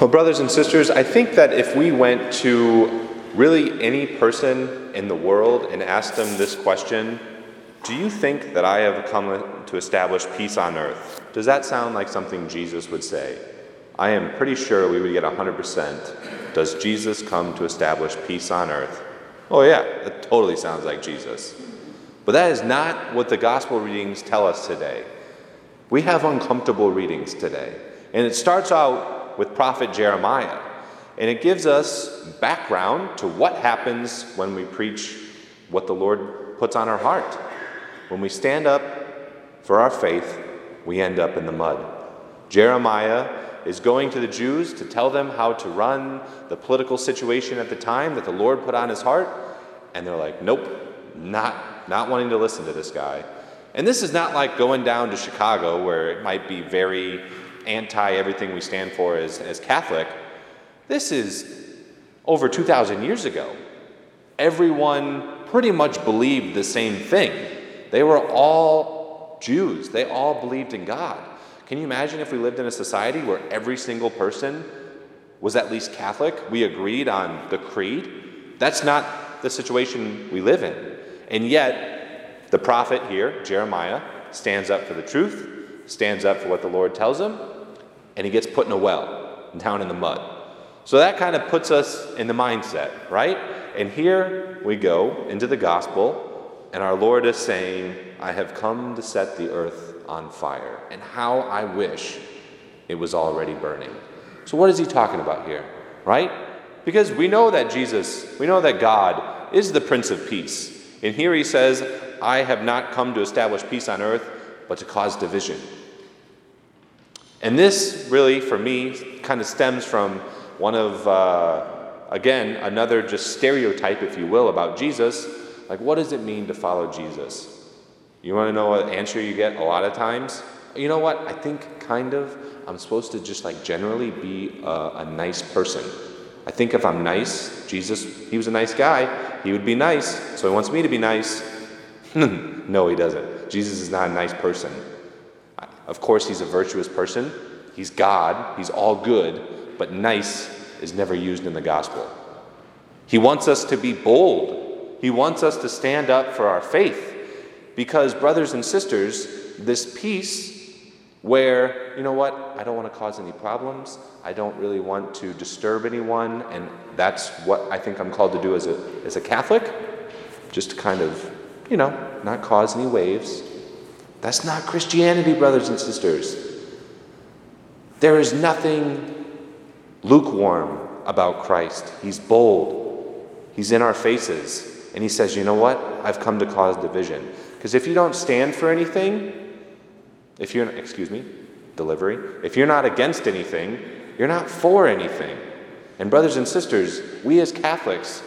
Well, brothers and sisters, I think that if we went to really any person in the world and asked them this question, do you think that I have come to establish peace on earth? Does that sound like something Jesus would say? I am pretty sure we would get 100%. Does Jesus come to establish peace on earth? Oh, yeah, that totally sounds like Jesus. But that is not what the gospel readings tell us today. We have uncomfortable readings today. And it starts out with prophet Jeremiah. And it gives us background to what happens when we preach what the Lord puts on our heart. When we stand up for our faith, we end up in the mud. Jeremiah is going to the Jews to tell them how to run the political situation at the time that the Lord put on his heart, and they're like, nope, not, not wanting to listen to this guy. And this is not like going down to Chicago where it might be very anti everything we stand for as, as Catholic. This is over 2,000 years ago. Everyone pretty much believed the same thing. They were all Jews, they all believed in God. Can you imagine if we lived in a society where every single person was at least Catholic? We agreed on the creed? That's not the situation we live in. And yet, the prophet here, Jeremiah, stands up for the truth, stands up for what the Lord tells him, and he gets put in a well down in the mud. So that kind of puts us in the mindset, right? And here we go into the gospel, and our Lord is saying, I have come to set the earth on fire. And how I wish it was already burning. So, what is he talking about here, right? Because we know that Jesus, we know that God is the Prince of Peace. And here he says, I have not come to establish peace on earth, but to cause division. And this really, for me, kind of stems from one of, uh, again, another just stereotype, if you will, about Jesus. Like, what does it mean to follow Jesus? You want to know what answer you get a lot of times? You know what? I think kind of I'm supposed to just like generally be a, a nice person. I think if I'm nice, Jesus, he was a nice guy, he would be nice, so he wants me to be nice. no, he doesn't. Jesus is not a nice person. Of course, he's a virtuous person. He's God. He's all good. But nice is never used in the gospel. He wants us to be bold. He wants us to stand up for our faith. Because, brothers and sisters, this peace where, you know what, I don't want to cause any problems, I don't really want to disturb anyone, and that's what I think I'm called to do as a, as a Catholic, just to kind of, you know, not cause any waves, that's not Christianity, brothers and sisters. There is nothing lukewarm about Christ. He's bold, He's in our faces. And He says, You know what? I've come to cause division. Because if you don't stand for anything, if you're, excuse me, delivery, if you're not against anything, you're not for anything. And, brothers and sisters, we as Catholics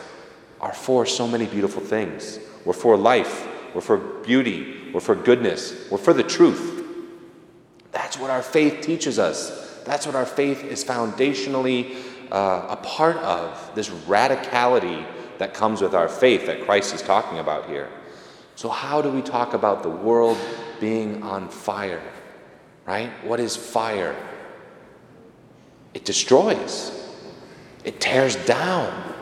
are for so many beautiful things. We're for life, we're for beauty, we're for goodness. We're for the truth. That's what our faith teaches us. That's what our faith is foundationally uh, a part of, this radicality that comes with our faith that Christ is talking about here. So, how do we talk about the world being on fire? Right? What is fire? It destroys, it tears down,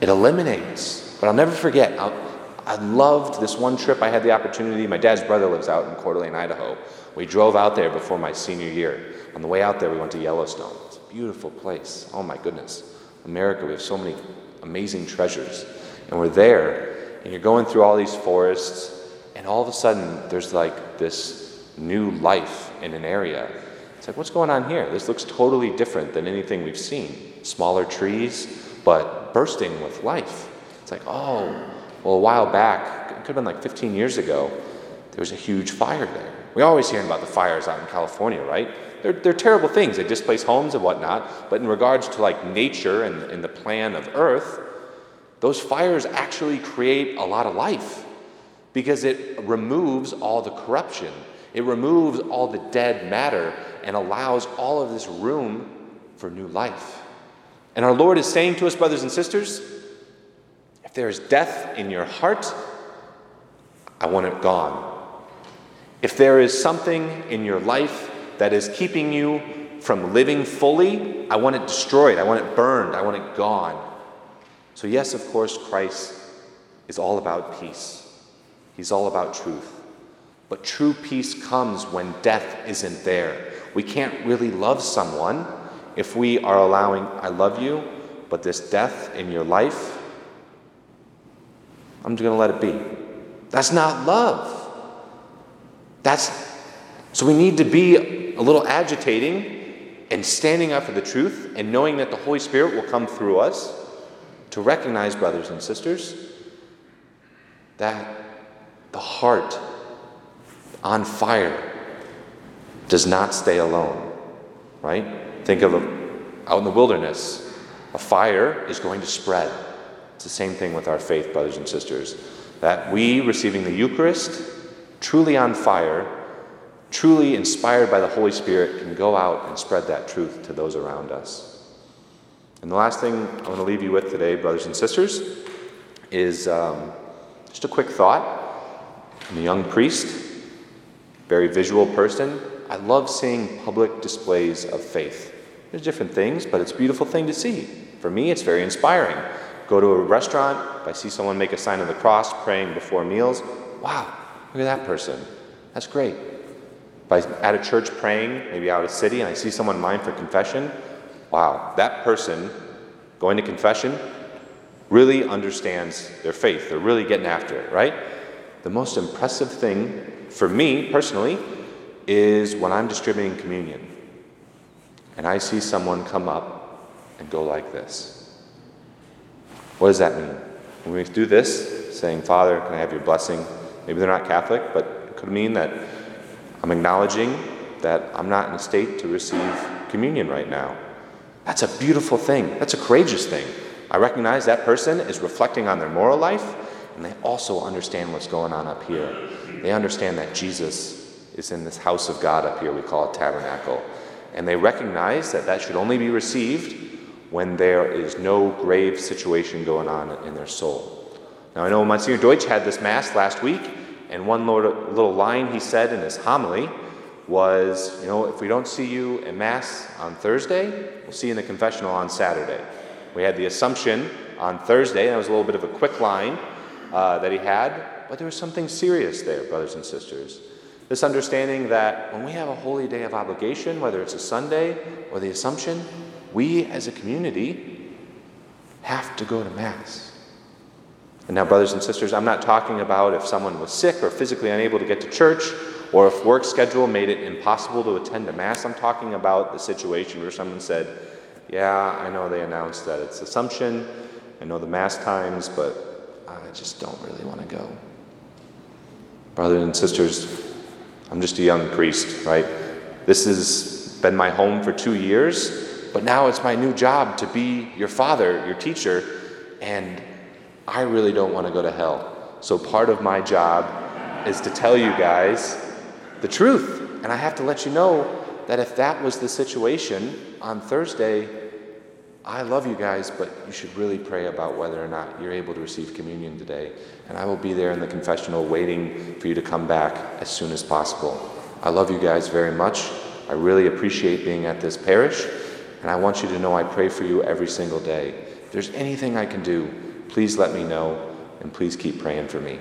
it eliminates. But I'll never forget, I'll, I loved this one trip I had the opportunity. My dad's brother lives out in Coeur d'Alene, Idaho. We drove out there before my senior year. On the way out there, we went to Yellowstone. It's a beautiful place. Oh my goodness. America, we have so many amazing treasures. And we're there, and you're going through all these forests, and all of a sudden, there's like this new life in an area. It's like, what's going on here? This looks totally different than anything we've seen. Smaller trees, but bursting with life. It's like, oh, well, a while back, it could have been like 15 years ago, there was a huge fire there. We always hear about the fires out in California, right? They're, they're terrible things. They displace homes and whatnot. But in regards to like nature and, and the plan of Earth, those fires actually create a lot of life because it removes all the corruption. It removes all the dead matter and allows all of this room for new life. And our Lord is saying to us, brothers and sisters, if there is death in your heart, I want it gone. If there is something in your life that is keeping you from living fully, I want it destroyed, I want it burned, I want it gone. So, yes, of course, Christ is all about peace, He's all about truth. But true peace comes when death isn't there. We can't really love someone if we are allowing, I love you, but this death in your life, I'm just going to let it be. That's not love. That's so we need to be a little agitating and standing up for the truth and knowing that the Holy Spirit will come through us to recognize, brothers and sisters, that the heart on fire does not stay alone, right? Think of a, out in the wilderness, a fire is going to spread. It's the same thing with our faith, brothers and sisters. That we, receiving the Eucharist, truly on fire, truly inspired by the Holy Spirit, can go out and spread that truth to those around us. And the last thing I want to leave you with today, brothers and sisters, is um, just a quick thought. I'm a young priest, very visual person. I love seeing public displays of faith. There's different things, but it's a beautiful thing to see. For me, it's very inspiring. Go to a restaurant, if I see someone make a sign of the cross praying before meals, wow, look at that person. That's great. If I'm at a church praying, maybe out of city, and I see someone mine for confession, wow, that person going to confession really understands their faith. They're really getting after it, right? The most impressive thing for me personally is when I'm distributing communion and I see someone come up and go like this. What does that mean? When we do this, saying, Father, can I have your blessing? Maybe they're not Catholic, but it could mean that I'm acknowledging that I'm not in a state to receive communion right now. That's a beautiful thing. That's a courageous thing. I recognize that person is reflecting on their moral life, and they also understand what's going on up here. They understand that Jesus is in this house of God up here, we call it tabernacle. And they recognize that that should only be received when there is no grave situation going on in their soul. Now, I know Monsignor Deutsch had this Mass last week, and one little line he said in his homily was, you know, if we don't see you in Mass on Thursday, we'll see you in the confessional on Saturday. We had the Assumption on Thursday, and that was a little bit of a quick line uh, that he had, but there was something serious there, brothers and sisters. This understanding that when we have a holy day of obligation, whether it's a Sunday or the Assumption, we as a community have to go to Mass. And now, brothers and sisters, I'm not talking about if someone was sick or physically unable to get to church or if work schedule made it impossible to attend a Mass. I'm talking about the situation where someone said, Yeah, I know they announced that it's Assumption, I know the Mass times, but I just don't really want to go. Brothers and sisters, I'm just a young priest, right? This has been my home for two years, but now it's my new job to be your father, your teacher, and I really don't want to go to hell. So part of my job is to tell you guys the truth. And I have to let you know that if that was the situation on Thursday, I love you guys, but you should really pray about whether or not you're able to receive communion today. And I will be there in the confessional waiting for you to come back as soon as possible. I love you guys very much. I really appreciate being at this parish. And I want you to know I pray for you every single day. If there's anything I can do, please let me know. And please keep praying for me.